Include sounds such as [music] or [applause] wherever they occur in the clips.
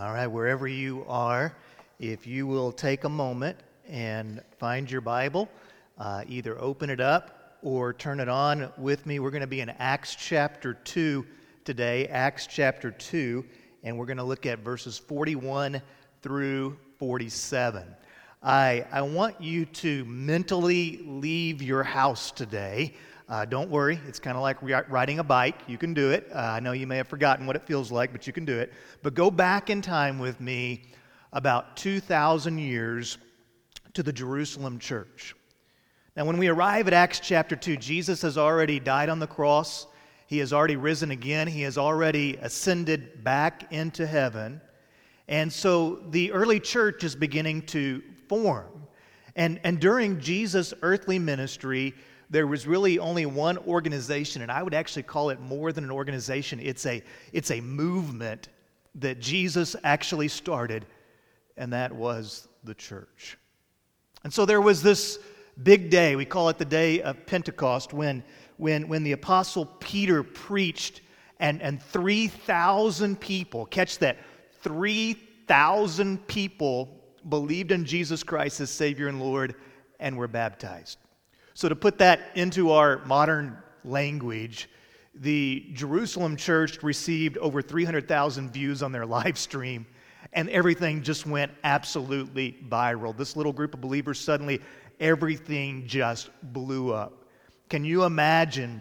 All right, wherever you are, if you will take a moment and find your Bible, uh, either open it up or turn it on with me. We're going to be in Acts chapter 2 today, Acts chapter 2, and we're going to look at verses 41 through 47. I, I want you to mentally leave your house today. Uh, don't worry, it's kind of like riding a bike. You can do it. Uh, I know you may have forgotten what it feels like, but you can do it. But go back in time with me about 2,000 years to the Jerusalem church. Now, when we arrive at Acts chapter 2, Jesus has already died on the cross. He has already risen again. He has already ascended back into heaven. And so the early church is beginning to form. And, and during Jesus' earthly ministry, there was really only one organization, and I would actually call it more than an organization. It's a, it's a movement that Jesus actually started, and that was the church. And so there was this big day, we call it the day of Pentecost, when, when, when the apostle Peter preached, and, and 3,000 people, catch that, 3,000 people believed in Jesus Christ as Savior and Lord and were baptized. So, to put that into our modern language, the Jerusalem church received over 300,000 views on their live stream, and everything just went absolutely viral. This little group of believers suddenly, everything just blew up. Can you imagine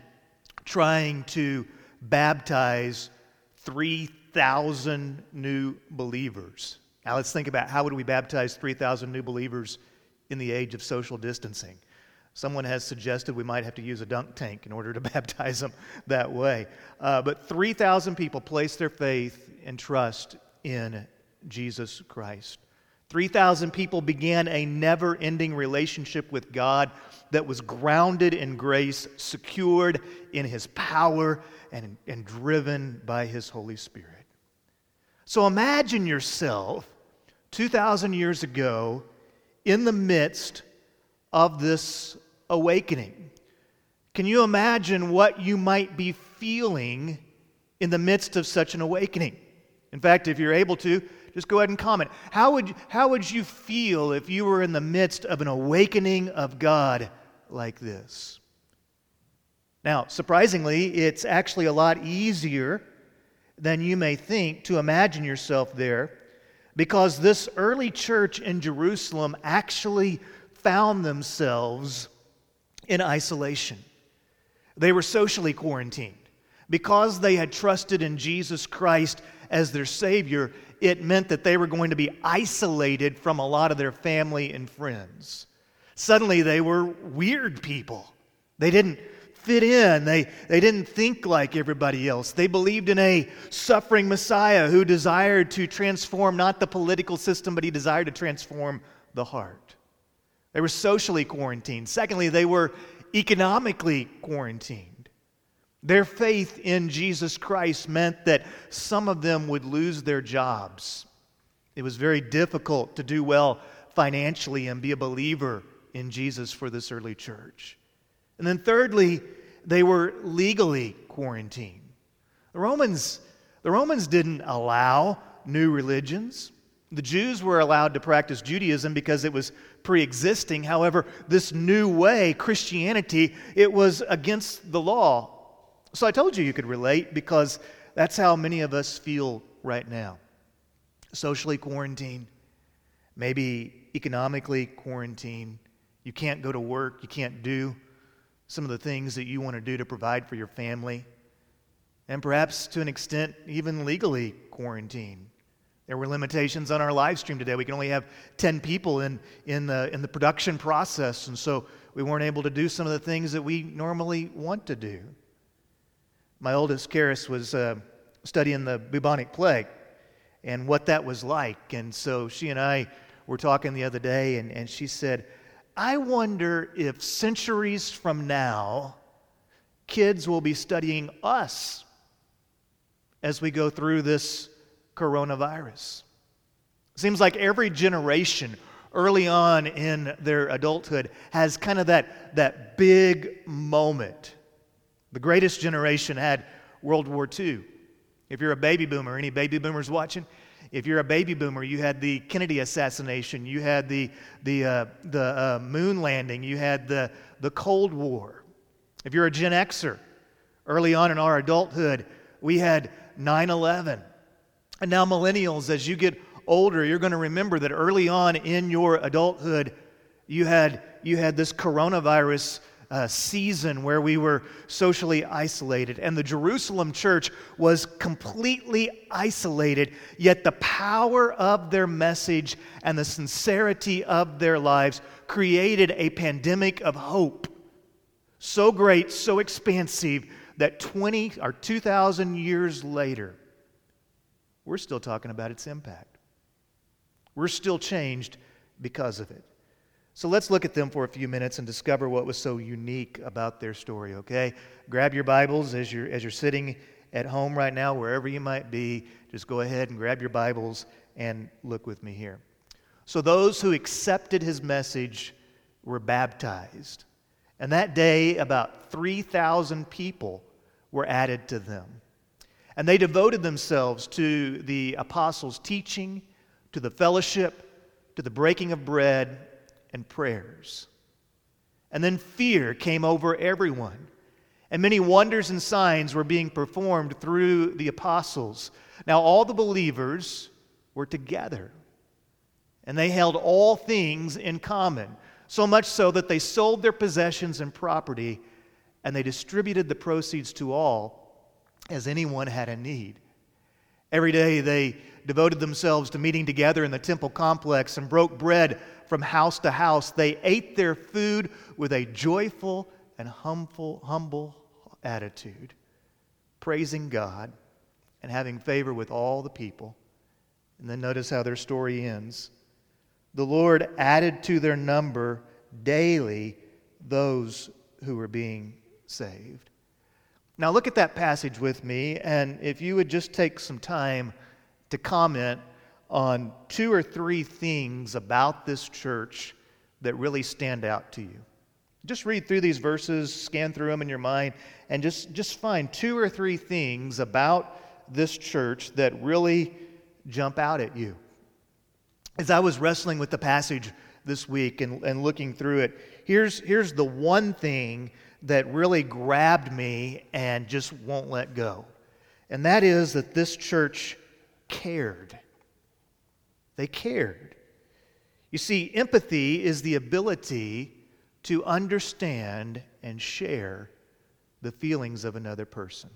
trying to baptize 3,000 new believers? Now, let's think about how would we baptize 3,000 new believers in the age of social distancing? Someone has suggested we might have to use a dunk tank in order to [laughs] baptize them that way. Uh, but 3,000 people placed their faith and trust in Jesus Christ. 3,000 people began a never ending relationship with God that was grounded in grace, secured in His power, and, and driven by His Holy Spirit. So imagine yourself 2,000 years ago in the midst of this awakening. Can you imagine what you might be feeling in the midst of such an awakening? In fact, if you're able to, just go ahead and comment. How would, how would you feel if you were in the midst of an awakening of God like this? Now, surprisingly, it's actually a lot easier than you may think to imagine yourself there because this early church in Jerusalem actually found themselves in isolation. They were socially quarantined. Because they had trusted in Jesus Christ as their Savior, it meant that they were going to be isolated from a lot of their family and friends. Suddenly, they were weird people. They didn't fit in, they, they didn't think like everybody else. They believed in a suffering Messiah who desired to transform not the political system, but he desired to transform the heart. They were socially quarantined. Secondly, they were economically quarantined. Their faith in Jesus Christ meant that some of them would lose their jobs. It was very difficult to do well financially and be a believer in Jesus for this early church. And then, thirdly, they were legally quarantined. The Romans, the Romans didn't allow new religions. The Jews were allowed to practice Judaism because it was pre existing. However, this new way, Christianity, it was against the law. So I told you you could relate because that's how many of us feel right now. Socially quarantined, maybe economically quarantined. You can't go to work, you can't do some of the things that you want to do to provide for your family. And perhaps to an extent, even legally quarantined. There were limitations on our live stream today. We can only have 10 people in, in, the, in the production process, and so we weren't able to do some of the things that we normally want to do. My oldest, Karis, was uh, studying the bubonic plague and what that was like. And so she and I were talking the other day, and, and she said, I wonder if centuries from now, kids will be studying us as we go through this coronavirus. Seems like every generation early on in their adulthood has kind of that, that big moment. The greatest generation had World War II. If you're a baby boomer, any baby boomers watching? If you're a baby boomer, you had the Kennedy assassination, you had the, the, uh, the uh, moon landing, you had the, the Cold War. If you're a Gen Xer, early on in our adulthood, we had 9 11. And now, millennials, as you get older, you're going to remember that early on in your adulthood, you had, you had this coronavirus uh, season where we were socially isolated. And the Jerusalem church was completely isolated, yet the power of their message and the sincerity of their lives created a pandemic of hope. So great, so expansive that 20 or 2,000 years later, we're still talking about its impact. We're still changed because of it. So let's look at them for a few minutes and discover what was so unique about their story, okay? Grab your Bibles as you're, as you're sitting at home right now, wherever you might be. Just go ahead and grab your Bibles and look with me here. So, those who accepted his message were baptized. And that day, about 3,000 people were added to them. And they devoted themselves to the apostles' teaching, to the fellowship, to the breaking of bread, and prayers. And then fear came over everyone. And many wonders and signs were being performed through the apostles. Now, all the believers were together, and they held all things in common, so much so that they sold their possessions and property, and they distributed the proceeds to all as anyone had a need. Every day they devoted themselves to meeting together in the temple complex and broke bread from house to house. They ate their food with a joyful and humble, humble attitude, praising God and having favor with all the people. And then notice how their story ends. The Lord added to their number daily those who were being saved. Now, look at that passage with me, and if you would just take some time to comment on two or three things about this church that really stand out to you. Just read through these verses, scan through them in your mind, and just, just find two or three things about this church that really jump out at you. As I was wrestling with the passage this week and, and looking through it, here's, here's the one thing that really grabbed me and just won't let go. And that is that this church cared. They cared. You see, empathy is the ability to understand and share the feelings of another person.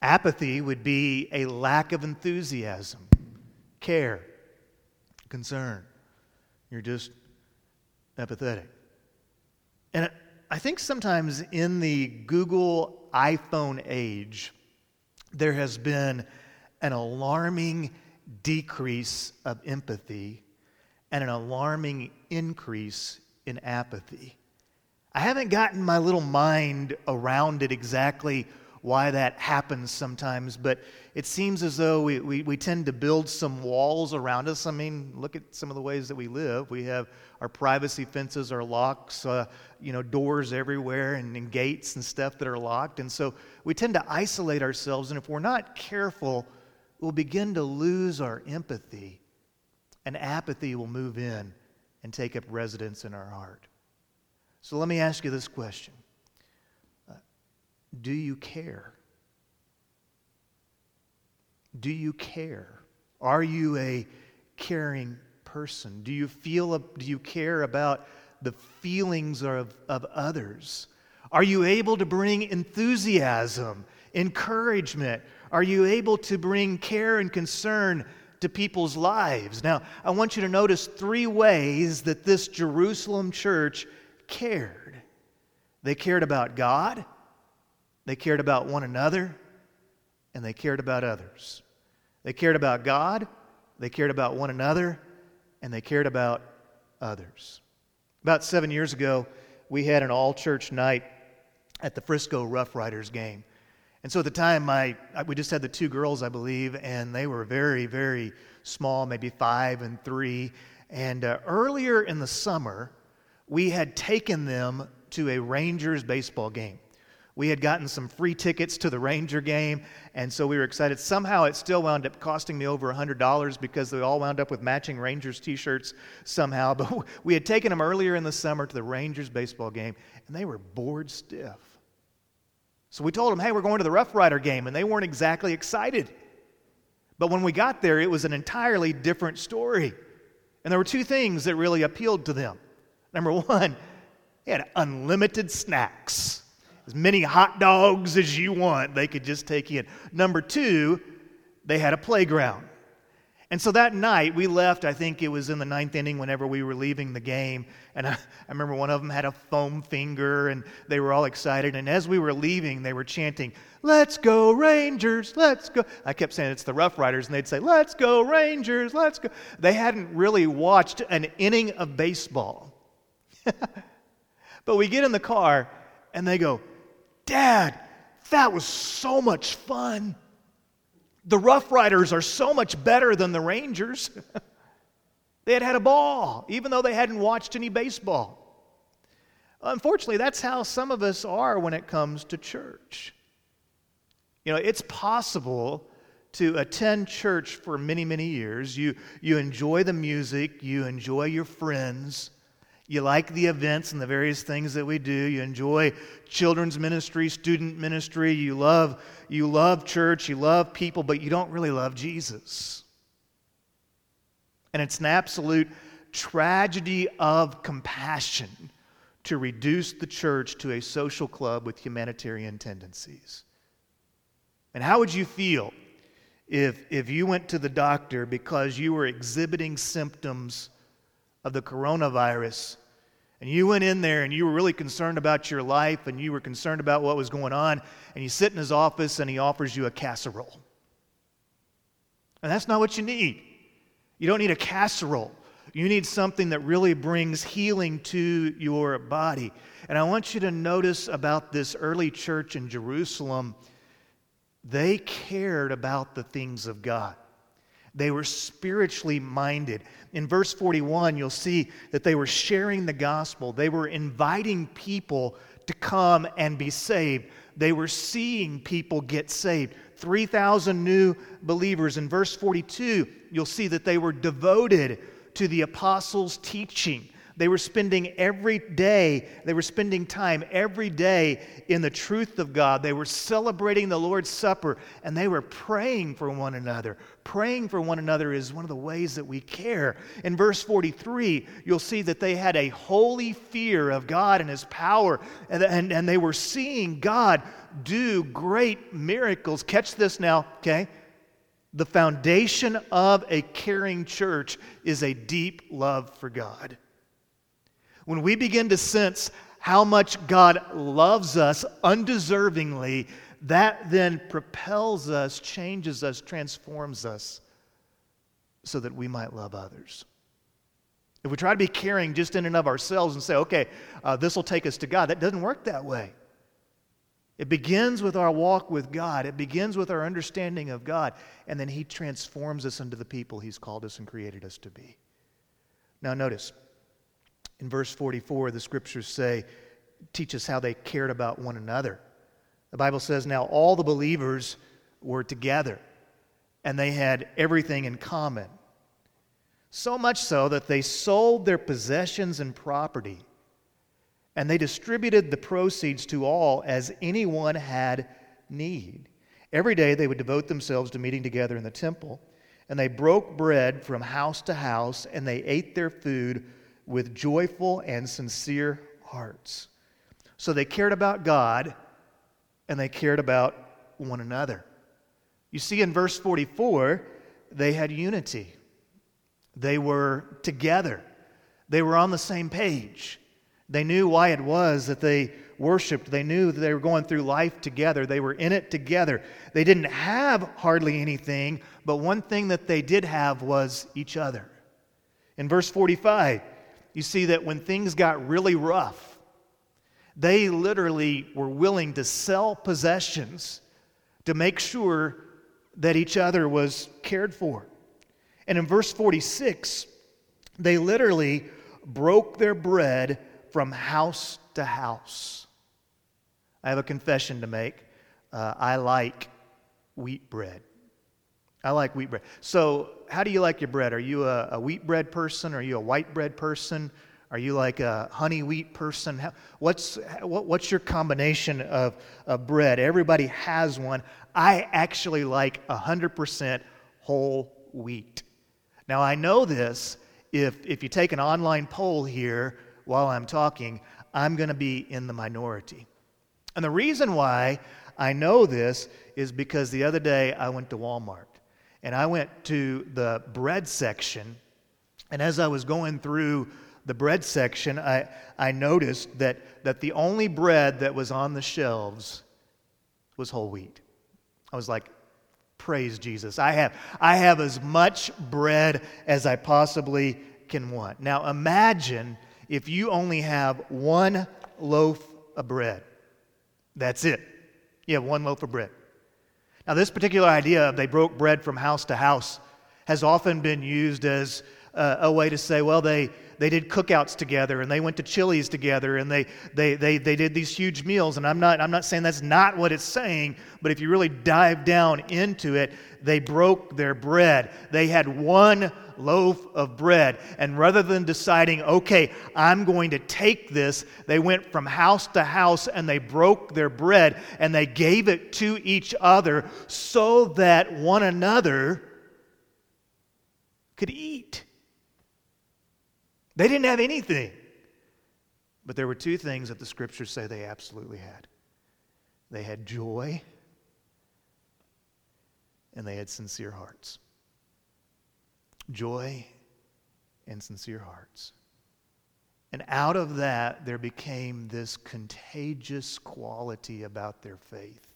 Apathy would be a lack of enthusiasm, care, concern. You're just apathetic. And I think sometimes in the Google iPhone age, there has been an alarming decrease of empathy and an alarming increase in apathy. I haven't gotten my little mind around it exactly why that happens sometimes, but it seems as though we, we, we, tend to build some walls around us. I mean, look at some of the ways that we live. We have our privacy fences, our locks, uh, you know, doors everywhere, and, and gates and stuff that are locked. And so we tend to isolate ourselves, and if we're not careful, we'll begin to lose our empathy, and apathy will move in and take up residence in our heart. So let me ask you this question Do you care? Do you care? Are you a caring person? Do you feel, do you care about the feelings of, of others? Are you able to bring enthusiasm, encouragement, are you able to bring care and concern to people's lives? Now, I want you to notice three ways that this Jerusalem church cared. They cared about God, they cared about one another, and they cared about others. They cared about God, they cared about one another, and they cared about others. About seven years ago, we had an all church night at the Frisco Rough Riders game. And so at the time, my, we just had the two girls, I believe, and they were very, very small, maybe five and three. And uh, earlier in the summer, we had taken them to a Rangers baseball game. We had gotten some free tickets to the Ranger game, and so we were excited. Somehow it still wound up costing me over $100 because they all wound up with matching Rangers t shirts somehow. [laughs] But we had taken them earlier in the summer to the Rangers baseball game, and they were bored stiff. So we told them, hey, we're going to the Rough Rider game, and they weren't exactly excited. But when we got there, it was an entirely different story. And there were two things that really appealed to them. Number one, they had unlimited snacks as many hot dogs as you want, they could just take in. Number two, they had a playground. And so that night, we left, I think it was in the ninth inning whenever we were leaving the game. And I, [laughs] I, remember one of them had a foam finger, and they were all excited. And as we were leaving, they were chanting, Let's go, Rangers, let's go. I kept saying it's the Rough Riders, and they'd say, Let's go, Rangers, let's go. They hadn't really watched an inning of baseball. [laughs] but we get in the car, and they go, Dad, that was so much fun. The Rough Riders are so much better than the Rangers. [laughs] they had had a ball, even though they hadn't watched any baseball. Unfortunately, that's how some of us are when it comes to church. You know, it's possible to attend church for many, many years. You, you enjoy the music, you enjoy your friends, you like the events and the various things that we do. You enjoy children's ministry, student ministry. You love, you love church. You love people, but you don't really love Jesus. And it's an absolute tragedy of compassion to reduce the church to a social club with humanitarian tendencies. And how would you feel if, if you went to the doctor because you were exhibiting symptoms of the coronavirus, and you went in there and you were really concerned about your life and you were concerned about what was going on, and you sit in his office and he offers you a casserole. And that's not what you need. You don't need a casserole. You need something that really brings healing to your body. And I want you to notice about this early church in Jerusalem, they cared about the things of God. They were spiritually minded. In verse 41, you'll see that they were sharing the gospel. They were inviting people to come and be saved. They were seeing people get saved. 3,000 new believers. In verse 42, you'll see that they were devoted to the apostles' teaching. They were spending every day, they were spending time every day in the truth of God. They were celebrating the Lord's Supper and they were praying for one another. Praying for one another is one of the ways that we care. In verse 43, you'll see that they had a holy fear of God and His power, and, and, and they were seeing God do great miracles. Catch this now, okay? The foundation of a caring church is a deep love for God. When we begin to sense how much God loves us undeservingly, that then propels us, changes us, transforms us so that we might love others. If we try to be caring just in and of ourselves and say, okay, uh, this will take us to God, that doesn't work that way. It begins with our walk with God. It begins with our understanding of God. And then He transforms us into the people He's called us and created us to be. Now, notice, in verse 44, the scriptures say, teach us how they cared about one another. The Bible says, now all the believers were together and they had everything in common. So much so that they sold their possessions and property and they distributed the proceeds to all as anyone had need. Every day they would devote themselves to meeting together in the temple, and they broke bread from house to house, and they ate their food with joyful and sincere hearts. So they cared about God and they cared about one another. You see, in verse 44, they had unity. They were together. They were on the same page. They knew why it was that they worshiped. They knew that they were going through life together. They were in it together. They didn't have hardly anything, but one thing that they did have was each other. In verse 45, you see that when things got really rough, they literally were willing to sell possessions to make sure that each other was cared for. And in verse 46, they literally broke their bread from house to house. I have a confession to make. Uh, I like wheat bread. I like wheat bread. So, how do you like your bread? Are you a, a wheat bread person? Are you a white bread person? Are you like a honey wheat person? What's, what, what's your combination of, of bread? Everybody has one. I actually like 100% whole wheat. Now, I know this. If, if you take an online poll here while I'm talking, I'm going to be in the minority. And the reason why I know this is because the other day I went to Walmart and I went to the bread section. And as I was going through the bread section, I, I noticed that, that the only bread that was on the shelves was whole wheat. I was like, praise Jesus. I have, I have as much bread as I possibly can want. Now imagine if you only have one loaf of bread. That's it. You have one loaf of bread. Now, this particular idea of they broke bread from house to house has often been used as uh, a way to say, well, they, they did cookouts together and they went to Chili's together and they, they, they, they did these huge meals. And I'm not, I'm not saying that's not what it's saying, but if you really dive down into it, they broke their bread. They had one loaf of bread. And rather than deciding, okay, I'm going to take this, they went from house to house and they broke their bread and they gave it to each other so that one another could eat. They didn't have anything. But there were two things that the scriptures say they absolutely had they had joy and they had sincere hearts. Joy and sincere hearts. And out of that, there became this contagious quality about their faith.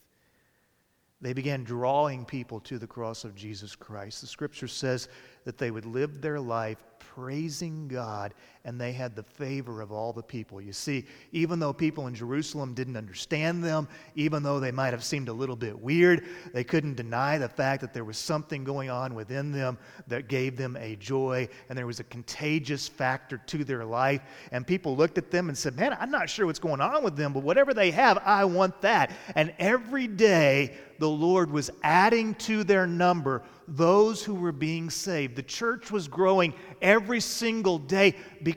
They began drawing people to the cross of Jesus Christ. The scripture says that they would live their life praising God, and they had the favor of all the people. You see, even though people in Jerusalem didn't understand them, even though they might have seemed a little bit weird, they couldn't deny the fact that there was something going on within them that gave them a joy, and there was a contagious factor to their life. And people looked at them and said, Man, I'm not sure what's going on with them, but whatever they have, I want that. And every day, the Lord was adding to their number those who were being saved. The church was growing every single day because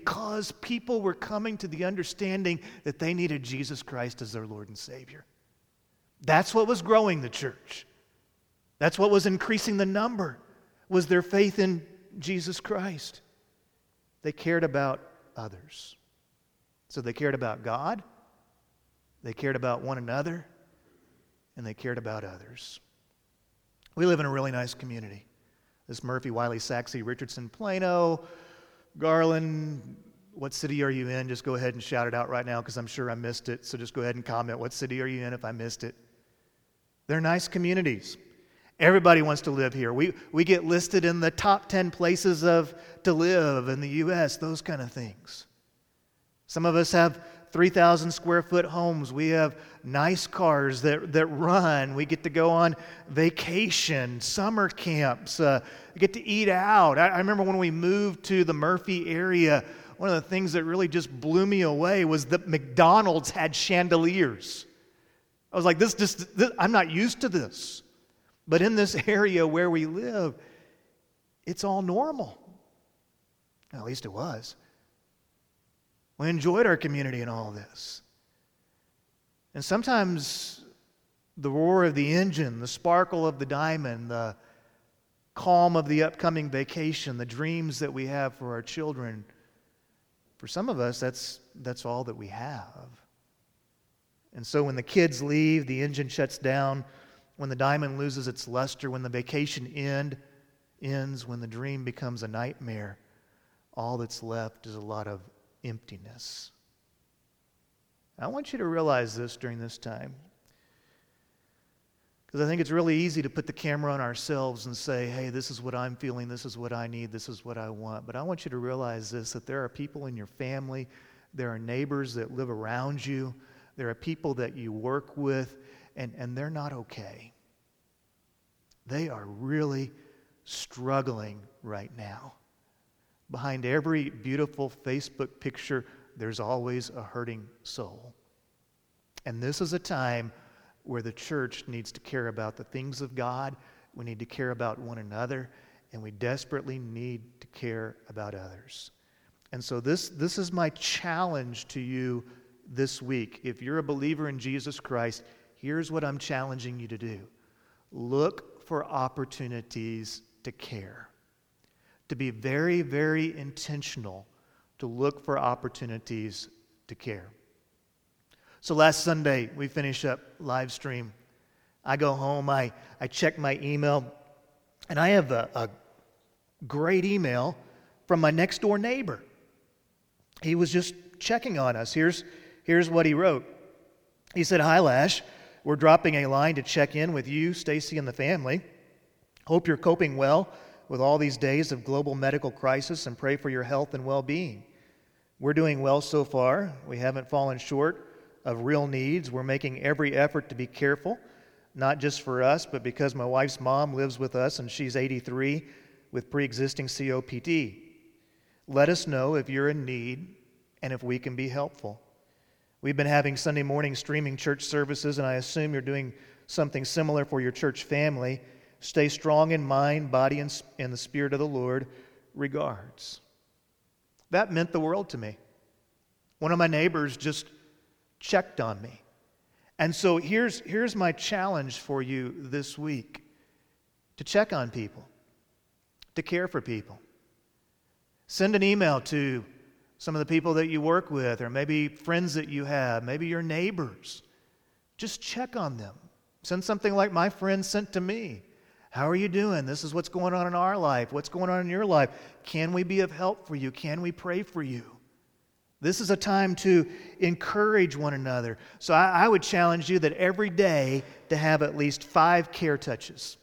people were coming to the understanding that they needed Jesus Christ as their Lord and Savior. That's what was growing the church. That's what was increasing the number was their faith in Jesus Christ. They cared about others. So they cared about God, they cared about one another, and they cared about others. We live in a really nice community. This Murphy, Wylie, Sachse, Richardson, Plano, Garland. What city are you in? Just go ahead and shout it out right now because I'm sure I missed it. So just go ahead and comment. What city are you in if I missed it? They're nice communities. Everybody wants to live here. We, we get listed in the top 10 places of, to live in the U.S., those kind of things. Some of us have 3,000 square foot homes. We have nice cars that, that run. We get to go on vacation, summer camps, uh, get to eat out. I, I remember when we moved to the Murphy area, one of the things that really just blew me away was that McDonald's had chandeliers. I was like, this just, this, I'm not used to this. But in this [laughs] area where we live, it's all normal. At least it was. We enjoyed our community in all this. And sometimes the roar of the engine, the sparkle of the diamond, the calm of the upcoming vacation, the dreams that we have for our children, for some of us, that's, that's all that we have. And so when the kids leave, the engine shuts down. When the diamond loses its luster, when the vacation end, ends, when the dream becomes a nightmare, all that's left is a lot of emptiness. I want you to realize this during this time. Because I think it's really easy to put the camera on ourselves and say, hey, this is what I'm feeling, this is what I need, this is what I want. But I want you to realize this that there are people in your family, there are neighbors that live around you, there are people that you work with, and, and they're not okay. They are really struggling right now. Behind every beautiful Facebook picture, there's always a hurting soul. And this is a time where the church needs to care about the things of God. We need to care about one another, and we desperately need to care about others. And so, this, this is my challenge to you this week. If you're a believer in Jesus Christ, here's what I'm challenging you to do look for opportunities to care, to be very, very intentional to look for opportunities to care. So last Sunday, we finish up live stream. I go home, I, I check my email, and I have a, a great email from my next door neighbor. He was just checking on us. Here's, here's what he wrote He said, Hi, Lash. We're dropping a line to check in with you, Stacy, and the family. Hope you're coping well with all these days of global medical crisis and pray for your health and well being. We're doing well so far. We haven't fallen short of real needs. We're making every effort to be careful, not just for us, but because my wife's mom lives with us and she's 83 with pre existing COPD. Let us know if you're in need and if we can be helpful. We've been having Sunday morning streaming church services, and I assume you're doing something similar for your church family. Stay strong in mind, body, and in the Spirit of the Lord. Regards. That meant the world to me. One of my neighbors just checked on me. And so here's, here's my challenge for you this week to check on people, to care for people. Send an email to some of the people that you work with, or maybe friends that you have, maybe your neighbors. Just check on them. Send something like my friend sent to me. How are you doing? This is what's going on in our life. What's going on in your life? Can we be of help for you? Can we pray for you? This is a time to encourage one another. So I, I, would challenge you that every day to have at least five care touches.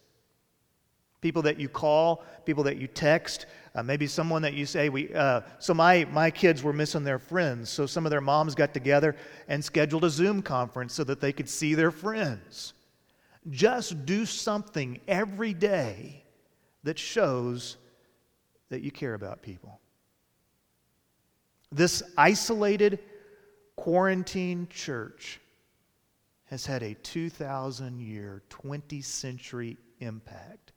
People that you call, people that you text, uh, maybe someone that you say, we, uh, so my, my kids were missing their friends. So some of their moms got together and scheduled a Zoom conference so that they could see their friends. Just do something every day that shows that you care about people. This isolated, quarantine church has had a 2,000 year, 20 century impact.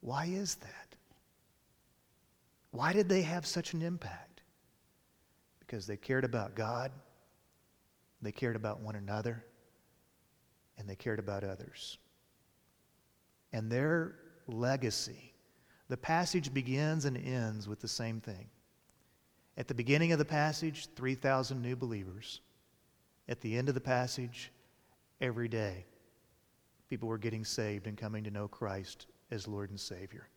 Why is that? Why did they have such an impact? Because they cared about God, they cared about one another, and they cared about others. And their legacy, the passage begins and ends with the same thing at the beginning of the passage, 3,000 new believers. At the end of the passage, every day, people were getting saved and coming to know Christ as Lord and Savior.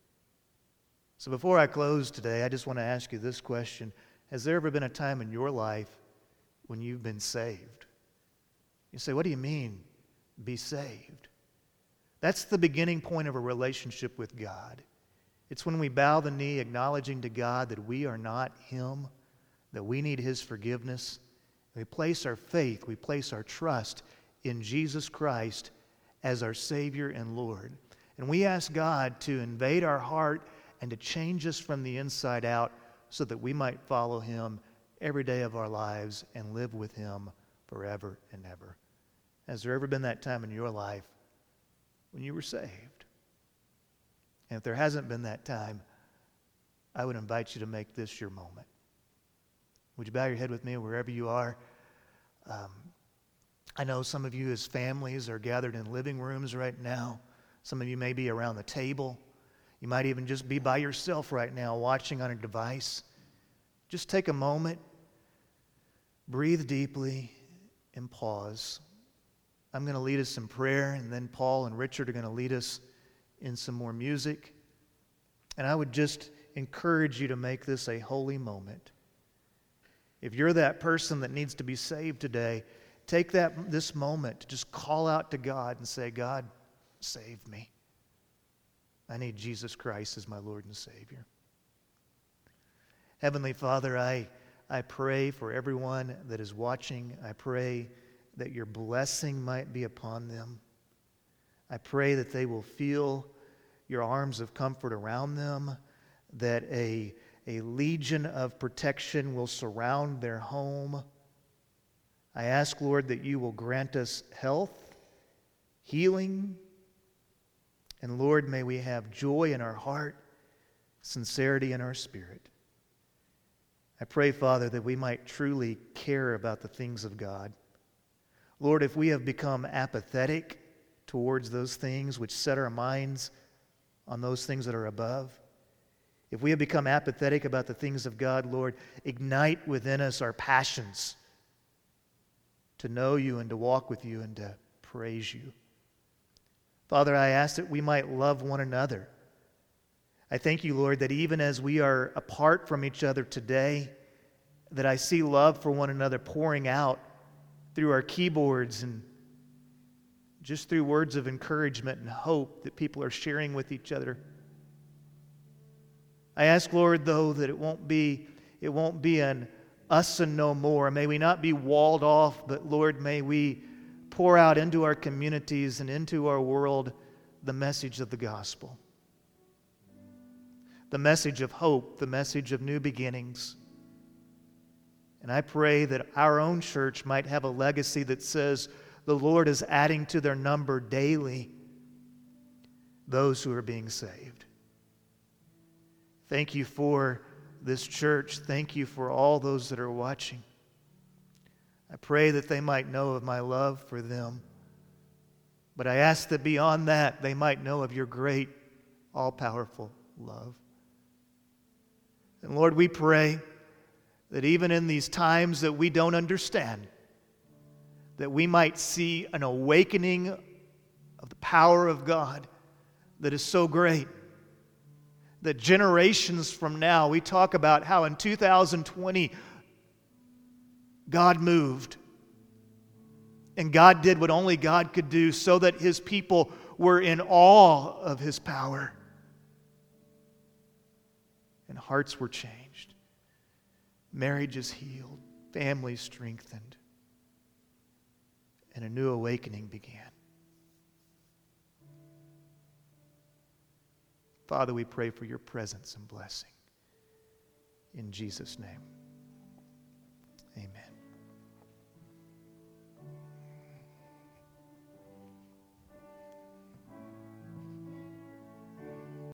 So before I close today, I just want to ask you this question Has there ever been a time in your life when you've been saved? You say, What do you mean, be saved? That's the beginning point of a relationship with God. It's when we bow the knee, acknowledging to God that we are not Him, that we need His forgiveness. We place our faith, we place our trust in Jesus Christ as our Savior and Lord. And we ask God to invade our heart and to change us from the inside out so that we might follow Him every day of our lives and live with Him forever and ever. Has there ever been that time in your life when you were saved? And if there hasn't been that time, I would invite you to make this your moment. Would you bow your head with me wherever you are? Um, I know some of you, as families, are gathered in living rooms right now. Some of you may be around the table. You might even just be by yourself right now watching on a device. Just take a moment, breathe deeply, and pause. I'm going to lead us in prayer, and then Paul and Richard are going to lead us in some more music. And I would just encourage you to make this a holy moment. If you're that person that needs to be saved today, take that this moment to just call out to God and say, God, save me. I need Jesus Christ as my Lord and Savior. Heavenly Father, I, I pray for everyone that is watching. I pray that your blessing might be upon them. I pray that they will feel your arms of comfort around them, that a, a legion of protection will surround their home. I ask, Lord, that you will grant us health, healing, and Lord, may we have joy in our heart, sincerity in our spirit. I pray, Father, that we might truly care about the things of God. Lord, if we have become apathetic towards those things which set our minds on those things that are above, if we have become apathetic about the things of God, Lord, ignite within us our passions to know you and to walk with you and to praise you. Father, I ask that we might love one another. I thank you, Lord, that even as we are apart from each other today, that I see love for one another pouring out through our keyboards and just through words of encouragement and hope that people are sharing with each other. I ask, Lord, though, that it won't be, it won't be an us and no more. May we not be walled off, but Lord, may we pour out into our communities and into our world the message of the gospel. The message of hope, the message of new beginnings. And I pray that our own church might have a legacy that says the Lord is adding to their number daily those who are being saved. Thank you for this church. Thank you for all those that are watching. I pray that they might know of my love for them. But I ask that beyond that, they might know of your great, all powerful love. And Lord, we pray that even in these times that we don't understand, that we might see an awakening of the power of God that is so great that generations from now, we talk about how in 2020, God moved. And God did what only God could do so that his people were in awe of his power. And hearts were changed, marriages healed, families strengthened, and a new awakening began. Father, we pray for your presence and blessing. In Jesus' name, amen.